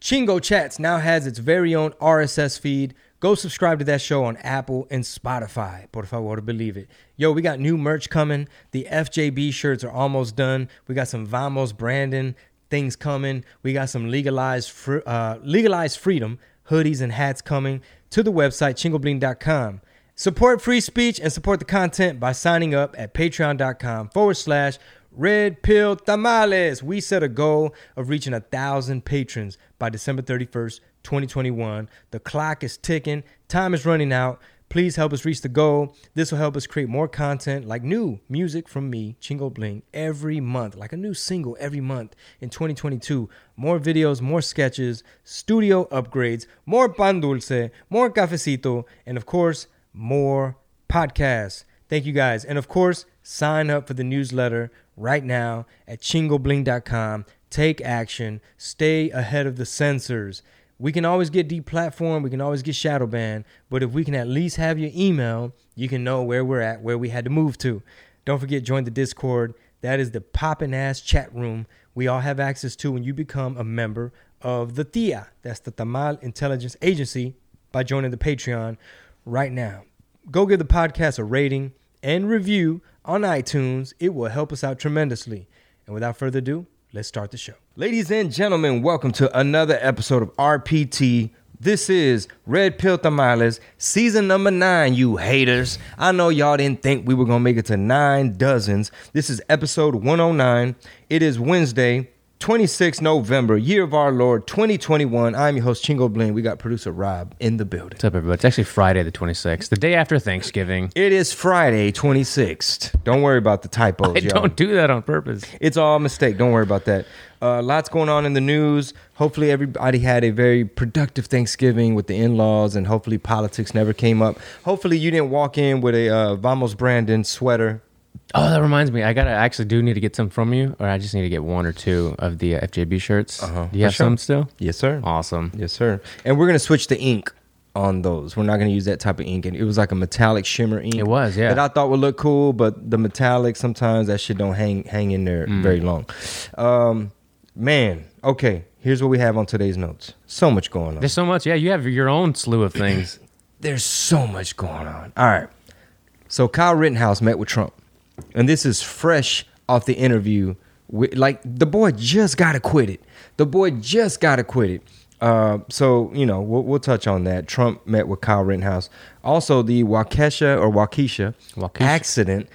Chingo Chats now has its very own RSS feed. Go subscribe to that show on Apple and Spotify. Por favor, believe it. Yo, we got new merch coming. The FJB shirts are almost done. We got some Vamos Brandon things coming. We got some legalized fr- uh, legalized freedom hoodies and hats coming to the website chingobling.com. Support free speech and support the content by signing up at patreon.com forward slash red pill tamales. We set a goal of reaching a thousand patrons by December 31st, 2021. The clock is ticking, time is running out. Please help us reach the goal. This will help us create more content like new music from me, Chingo Bling, every month, like a new single every month in 2022. More videos, more sketches, studio upgrades, more pan dulce, more cafecito, and of course, more podcasts. Thank you guys. And of course, sign up for the newsletter right now at chingobling.com. Take action. Stay ahead of the censors. We can always get deplatformed, we can always get shadow banned, but if we can at least have your email, you can know where we're at, where we had to move to. Don't forget, join the Discord. That is the poppin' ass chat room we all have access to when you become a member of the TIA. That's the Tamal Intelligence Agency by joining the Patreon right now. Go give the podcast a rating and review on iTunes. It will help us out tremendously. And without further ado, let's start the show. Ladies and gentlemen, welcome to another episode of RPT. This is Red Pill Tamales, season number nine, you haters. I know y'all didn't think we were gonna make it to nine dozens. This is episode 109. It is Wednesday, 26 November, year of our Lord 2021. I'm your host, Chingo Bling. We got producer Rob in the building. What's up, everybody? It's actually Friday the 26th, the day after Thanksgiving. It is Friday, 26th. Don't worry about the typos, I y'all. don't do that on purpose. It's all a mistake. Don't worry about that. Uh, lots going on in the news. Hopefully, everybody had a very productive Thanksgiving with the in laws, and hopefully, politics never came up. Hopefully, you didn't walk in with a uh, Vamos Brandon sweater. Oh, that reminds me. I gotta actually do need to get some from you, or I just need to get one or two of the uh, FJB shirts. Uh-huh, Do you for have sure. some still? Yes, sir. Awesome. Yes, sir. And we're gonna switch the ink on those. We're not gonna use that type of ink. And it was like a metallic shimmer ink. It was, yeah. That I thought would look cool, but the metallic sometimes that shit don't hang hang in there Mm. very long. Um, man. Okay. Here's what we have on today's notes. So much going on. There's so much. Yeah, you have your own slew of things. There's so much going on. All right. So Kyle Rittenhouse met with Trump, and this is fresh off the interview. With, like the boy just got acquitted. The boy just got acquitted. Uh, so you know we'll, we'll touch on that. Trump met with Kyle Rittenhouse. Also, the Waukesha or Waukesha, Waukesha. accident.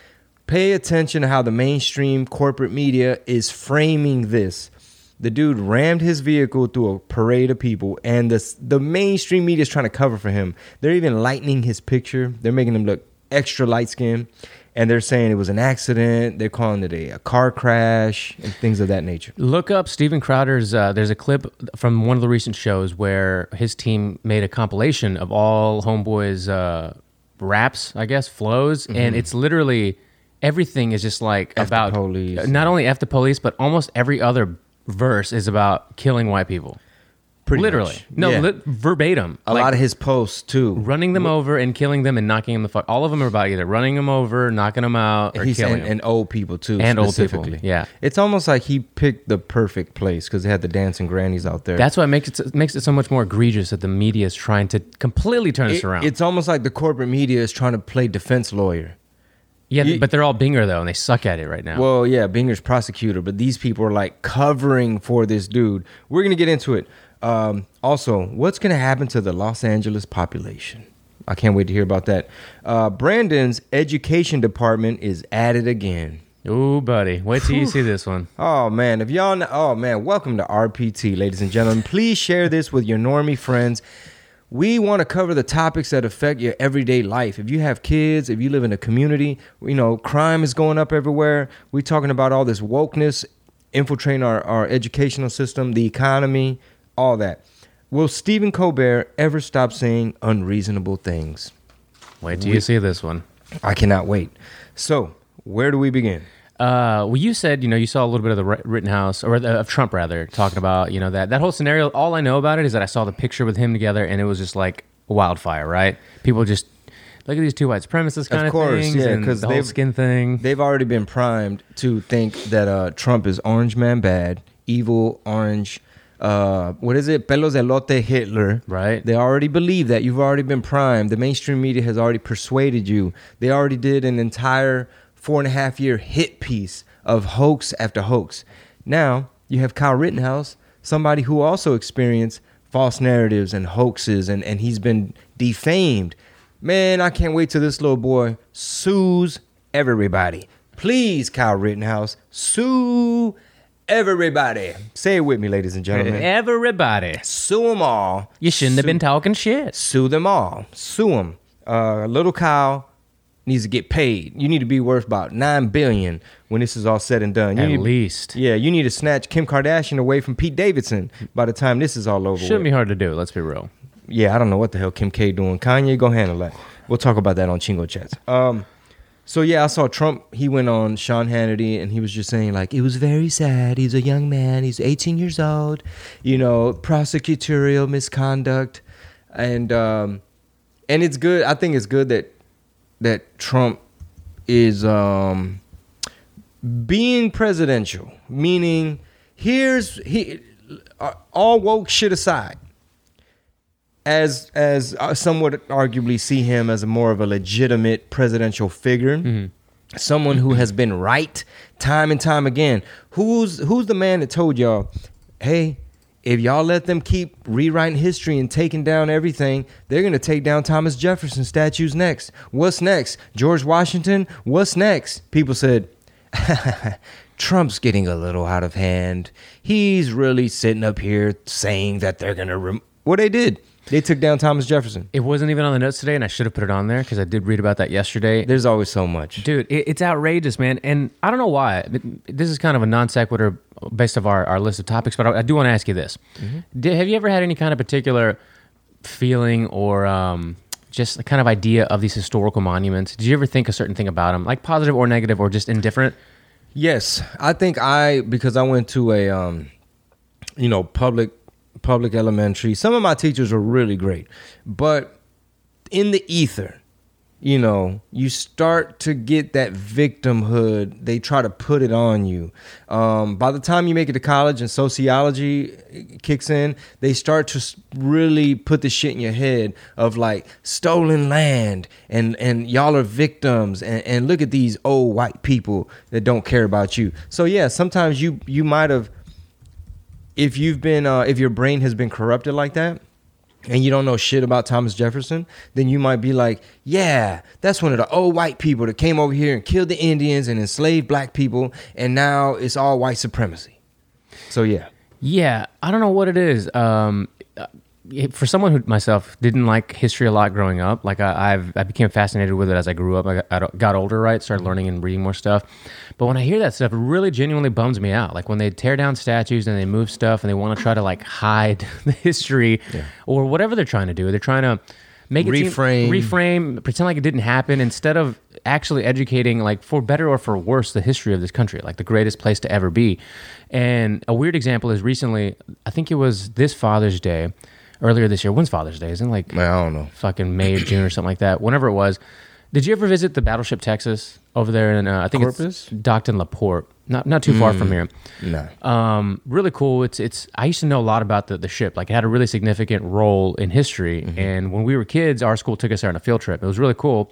Pay attention to how the mainstream corporate media is framing this. The dude rammed his vehicle through a parade of people, and the the mainstream media is trying to cover for him. They're even lightening his picture. They're making him look extra light skinned, and they're saying it was an accident. They're calling it a, a car crash and things of that nature. Look up Steven Crowder's. Uh, there's a clip from one of the recent shows where his team made a compilation of all Homeboy's uh, raps, I guess, flows, and it's literally everything is just like Mm-hmm. F the about police. not only f the police, but almost every other verse is about killing white people. Pretty literally, much. no, Yeah. lit, verbatim. A lot of his posts too. running them over and killing them and knocking them the fuck. All of them are about either running them over, knocking them out, or He's killing and, them. and old people too, And old people, specifically. yeah. it's almost like he picked the perfect place because they had the dancing grannies out there. That's what makes it makes it so much more egregious that the media is trying to completely turn It- around. It's almost like the corporate media is trying to play defense lawyer. yeah, but they're all Binger though, and they suck at it right now. Well, yeah, Binger's prosecutor, but these people are like covering for this dude. We're gonna get into it. Um, also, what's gonna happen to the Los Angeles population? I can't wait to hear about that. Uh, Brandon's education department is at it again. Ooh, buddy, wait till you see this one. Oh man, if y'all, know, oh man, welcome to RPT, ladies and gentlemen. Please share this with your normie friends. We want to cover the topics that affect your everyday life. If you have kids, if you live in a community, you know, crime is going up everywhere. We're talking about all this wokeness infiltrating our, our educational system, the economy, all that. Will Stephen Colbert ever stop saying unreasonable things? Wait till you see this one. I cannot wait. So, where do we begin? Uh, well, you said you know you saw a little bit of the Ri- Rittenhouse or the, of Trump rather talking about you know that that whole scenario. All I know about it is that I saw the picture with him together, and it was just like wildfire, right? People just look at these two white supremacists kind of, course, things, yeah, and 'cause the whole skin thing. They've already been primed to think that uh, Trump is orange man bad, evil, orange. Uh, what is it? Pelos elote Hitler. Right. They already believe that. You've already been primed. The mainstream media has already persuaded you. They already did an entire four and a half year hit piece of hoax after hoax. Now you have Kyle Rittenhouse, somebody who also experienced false narratives and hoaxes, and, and he's been defamed. Man, I can't wait till this little boy sues everybody. Please, Kyle Rittenhouse, sue everybody. Say it with me, ladies and gentlemen. Everybody, Sue them all. you shouldn't have Sue- been talking shit. Sue them all. Sue them. Uh, little Kyle needs to get paid. You need to be worth about nine billion when this is all said and done. You At need, least. yeah, you need to snatch Kim Kardashian away from Pete Davidson by the time this is all over. Shouldn't with. be hard to do. Let's be real. yeah, I don't know what the hell Kim K doing. Kanye go handle that. We'll talk about that on Chingo Chats. Um, so yeah, I saw Trump. He went on Sean Hannity and he was just saying like it was very sad. He's a young man. He's 18 years old. You know, prosecutorial misconduct, and um, and it's good. I think it's good that that Trump is um, being presidential, meaning here's he uh, all woke shit aside as as uh, some would arguably see him as a more of a legitimate presidential figure, someone who has been right time and time again. Who's who's the man that told y'all, hey, if y'all let them keep rewriting history and taking down everything, they're gonna take down Thomas Jefferson statues next. What's next? George Washington. What's next? People said. Trump's getting a little out of hand. He's really sitting up here saying that they're gonna. Rem- well, they did. They took down Thomas Jefferson. It wasn't even on the notes today, and I should have put it on there because I did read about that yesterday. There's always so much. Dude, it, it's outrageous, man. And I don't know why. This is kind of a non sequitur based of our, our list of topics, but I, I do want to ask you this. Did, have you ever had any kind of particular feeling or um, just a kind of idea of these historical monuments? Did you ever think a certain thing about them, like positive or negative or just indifferent? Yes, I think I because I went to a um, you know public public elementary. Some of my teachers were really great, but in the ether, you know, you start to get that victimhood. They try to put it on you. Um, by the time you make it to college and sociology kicks in, they start to really put the shit in your head of like stolen land and and y'all are victims and, and look at these old white people that don't care about you. So yeah, sometimes you you might have if you've been uh, if your brain has been corrupted like that and you don't know shit about Thomas Jefferson, then you might be like, yeah, that's one of the old white people that came over here and killed the Indians and enslaved black people, and now it's all white supremacy. So yeah, Yeah, I don't know what it is. Um, for someone who myself didn't like history a lot growing up, like I, I've I became fascinated with it as I grew up. I got, I got older, right? Started mm-hmm. learning and reading more stuff. But when I hear that stuff, it really genuinely bums me out. Like when they tear down statues and they move stuff and they want to try to like hide the history or whatever they're trying to do. They're trying to make it seem- Reframe. reframe, pretend like it didn't happen instead of actually educating, like for better or for worse, the history of this country, like the greatest place to ever be. And a weird example is recently, I think it was this Father's Day, earlier this year. When's Father's Day? Isn't like I don't know. fucking May or June or something like that? Whenever it was. Did you ever visit the Battleship Texas over there in uh, I think Corpus? it's Docton La Porte, not not too far from here. Nah. Um, really cool. It's it's. I used to know a lot about the, the ship. Like it had a really significant role in history. And when we were kids, our school took us there on a field trip. It was really cool.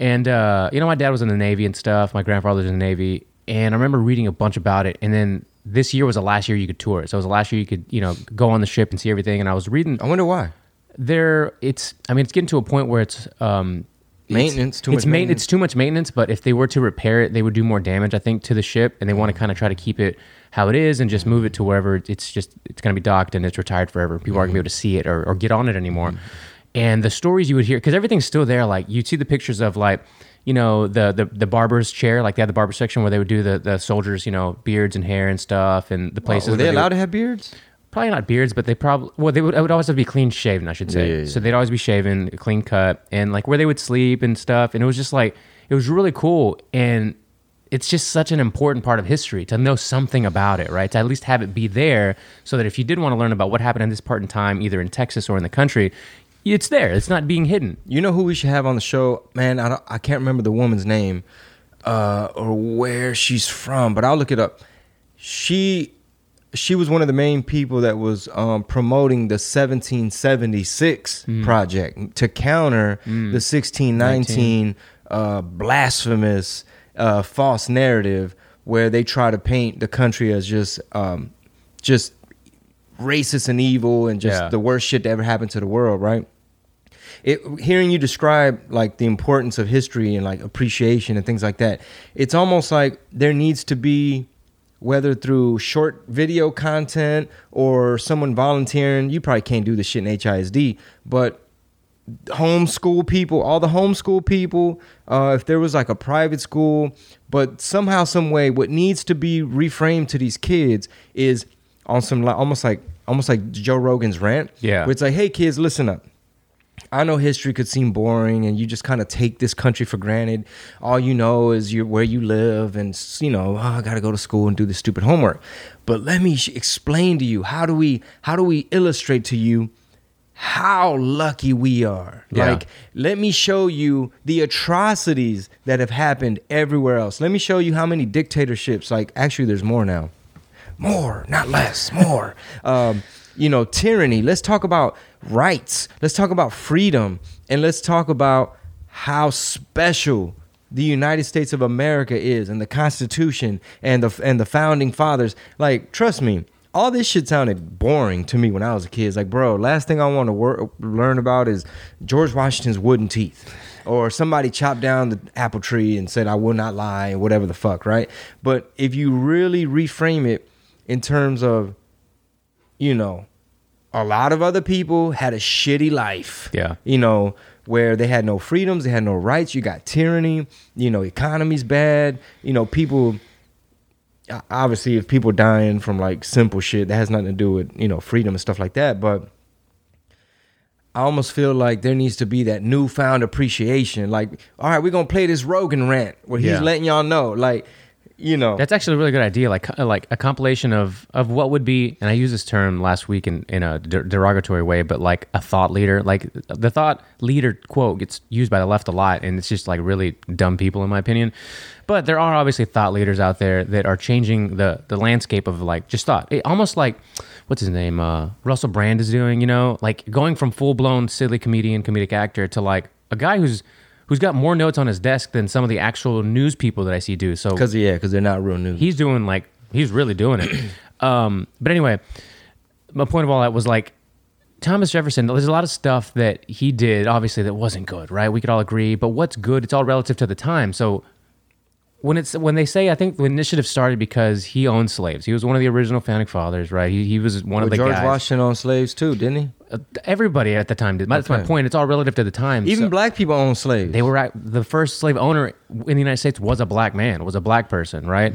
And uh, you know, my dad was in the Navy and stuff. My grandfather was in the Navy, and I remember reading a bunch about it. And then this year was the last year you could tour it. So it was the last year you could you know go on the ship and see everything. And I was reading I wonder why. there. It's. I mean, it's getting to a point where it's. Um, it's- Maintenance, too it's much main- maintenance. It's too much maintenance. But if they were to repair it, they would do more damage, I think, to the ship. And they want to kind of try to keep it how it is and just move it to wherever it's just it's going to be docked and it's retired forever. People aren't going to be able to see it or, or get on it anymore. And the stories you would hear, because everything's still there. Like you'd see the pictures of like, you know, the the the barber's chair, like they had the barber section where they would do the the soldiers, you know, beards and hair and stuff, and the places. Were where they would- allowed to have beards? probably not beards, but they probably well they would, would always have to be clean shaven, I should say. Yeah, yeah, So they'd always be shaven, clean cut, and like where they would sleep and stuff. And it was just like it was really cool, and it's just such an important part of history to know something about it, right? To at least have it be there, so that if you did want to learn about what happened in this part in time, either in Texas or in the country, it's there. It's not being hidden. You know who we should have on the show, man? I don't, I can't remember the woman's name uh, or where she's from, but I'll look it up. She she was one of the main people that was um, promoting the 1776 project to counter the 1619 uh, blasphemous uh, false narrative where they try to paint the country as just um, just racist and evil and just Yeah. the worst shit that ever happened to the world, right? It, hearing you describe like the importance of history and like appreciation and things like that, it's almost like there needs to be whether through short video content or someone volunteering. You probably can't do this shit in HISD, but homeschool people, all the homeschool people, uh, if there was like a private school, but somehow, some way, what needs to be reframed to these kids is on some almost like almost like Joe Rogan's rant. Yeah. where it's like, hey kids, listen up. I know history could seem boring, and you just kind of take this country for granted. All you know is you where you live, and you know, oh, I got to go to school and do this stupid homework. But let me sh- explain to you how do we how do we illustrate to you how lucky we are. Yeah. Like, let me show you the atrocities that have happened everywhere else. Let me show you how many dictatorships. Like, actually, there's more now. More, not less. More. um, you know, tyranny. Let's talk about rights. Let's talk about freedom, and let's talk about how special the United States of America is, and the Constitution, and the and the founding fathers. Like, trust me, all this shit sounded boring to me when I was a kid. It's like, bro, last thing I want to wor- learn about is George Washington's wooden teeth. Or somebody chopped down the apple tree and said, I will not lie, and whatever the fuck, right? But if you really reframe it in terms of, you know, a lot of other people had a shitty life. Yeah. You know, where they had no freedoms, they had no rights, you got tyranny, you know, economy's bad, you know, people obviously if people dying from like simple shit that has nothing to do with you know freedom and stuff like that but i almost feel like there needs to be that newfound appreciation like all right we're gonna play this rogan rant where he's Yeah. letting y'all know like you know. That's actually a really good idea, like uh, like a compilation of of what would be, and I used this term last week in in a der- derogatory way, but like a thought leader, like the thought leader quote gets used by the left a lot, and it's just like really dumb people in my opinion. But there are obviously thought leaders out there that are changing the the landscape of like just thought, it, almost like what's his name, uh, Russell Brand is doing, you know, like going from full blown silly comedian, comedic actor to like a guy who's who's got more notes on his desk than some of the actual news people that I see do. So because yeah because they're not real news he's doing like he's really doing it. um, but anyway, my point of all that was like Thomas Jefferson. There's a lot of stuff that he did, obviously, that wasn't good, right? We could all agree. But what's good? It's all relative to the time. So when it's when they say, I think the initiative started because he owned slaves. He was one of the original founding fathers, right? He, he was one well, of the guys. george guys. washington owned slaves too didn't he Uh, Everybody at the time did. That's my point. It's all relative to the time. even So- black people own slaves they were the first slave owner in the United States was a black man, was a black person, right?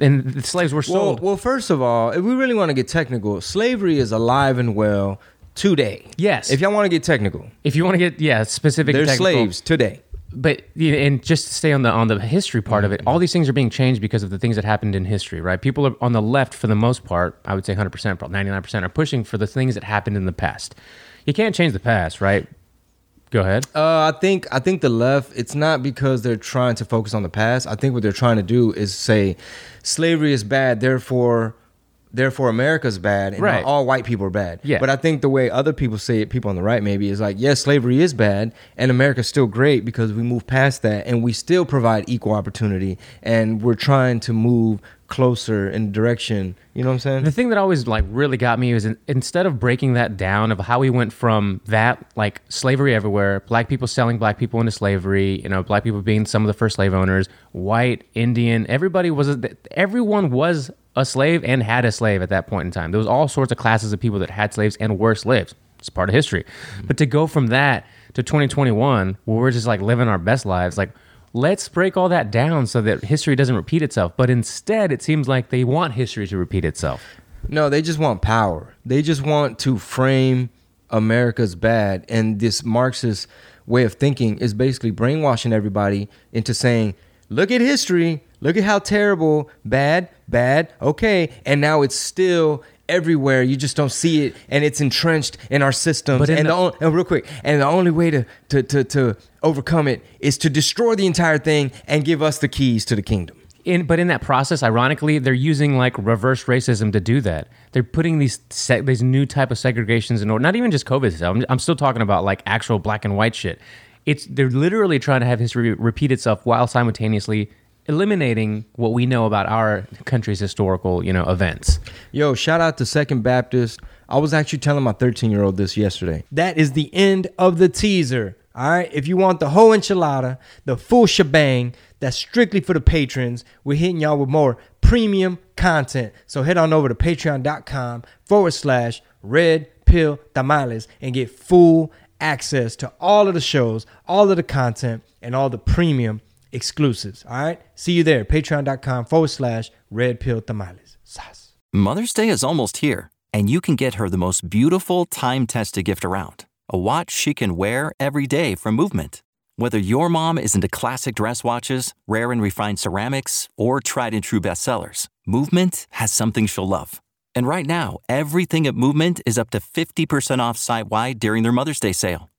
And the slaves were Mm-hmm. well, sold. well first of all if we really want to get technical slavery is alive and well today Yes. if y'all want to get technical if you want to get yeah specific, they're technical- slaves today But and just to stay on the on the history part of it, all these things are being changed because of the things that happened in history, right? People are on the left for the most part. I would say 100 percent, probably 99 percent, are pushing for the things that happened in the past. You can't change the past, right? Go ahead. Uh, I think I think the left. It's not because they're trying to focus on the past. I think what they're trying to do is say slavery is bad, therefore, therefore America's bad, and Right. all white people are bad. Yeah. But I think the way other people say it, people on the right maybe, is like, yes, slavery is bad, and America's still great because we move past that, and we still provide equal opportunity, and we're trying to move closer in direction. You know what I'm saying? The thing that always like really got me was in, instead of breaking that down of how we went from that like slavery everywhere, black people selling black people into slavery, you know, black people being some of the first slave owners, white, Indian, everybody was everyone was a slave and had a slave at that point in time. There was all sorts of classes of people that had slaves and were slaves. It's part of history. Mm-hmm. But to go from that to 2021 where we're just like living our best lives, like let's break all that down so that history doesn't repeat itself. But instead, it seems like they want history to repeat itself. No, they just want power. They just want to frame America's bad. And this Marxist way of thinking is basically brainwashing everybody into saying, look at history, look at how terrible, bad, bad, okay. And now it's still everywhere. You just don't see it, and it's entrenched in our systems. But in and, the- the, on- and real quick, and the only way to, to to to overcome it is to destroy the entire thing and give us the keys to the kingdom. in but in that process ironically they're using like reverse racism to do that they're putting these se- these new type of segregations in order not even just covid stuff I'm, I'm still talking about like actual black and white shit it's they're literally trying to have history repeat itself while simultaneously eliminating what we know about our country's historical you know events Yo, shout out to Second Baptist. I was actually telling my 13 year old this yesterday. That is the end of the teaser. All right. If you want the whole enchilada, the full shebang, that's strictly for the patrons. We're hitting y'all with more premium content. So head on over to patreon.com forward slash red pill tamales and get full access to all of the shows, all of the content, and all the premium exclusives. All right. See you there. Patreon.com forward slash red pill tamales. Sas. Mother's Day is almost here, and you can get her the most beautiful time tested gift around a watch she can wear every day from Movement. Whether your mom is into classic dress watches, rare and refined ceramics, or tried and true bestsellers, Movement has something she'll love. And right now, everything at Movement is up to 50% off site wide during their Mother's Day sale.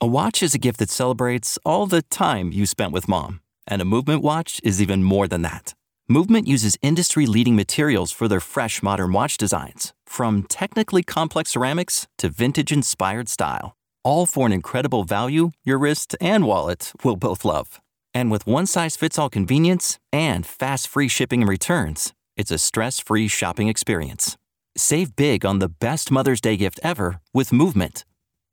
A watch is a gift that celebrates all the time you spent with mom, and a Movement watch is even more than that. Movement uses industry leading materials for their fresh modern watch designs, from technically complex ceramics to vintage inspired style, all for an incredible value your wrist and wallet will both love. And with one size fits all convenience and fast free shipping and returns, it's a stress free shopping experience. Save big on the best Mother's Day gift ever with Movement.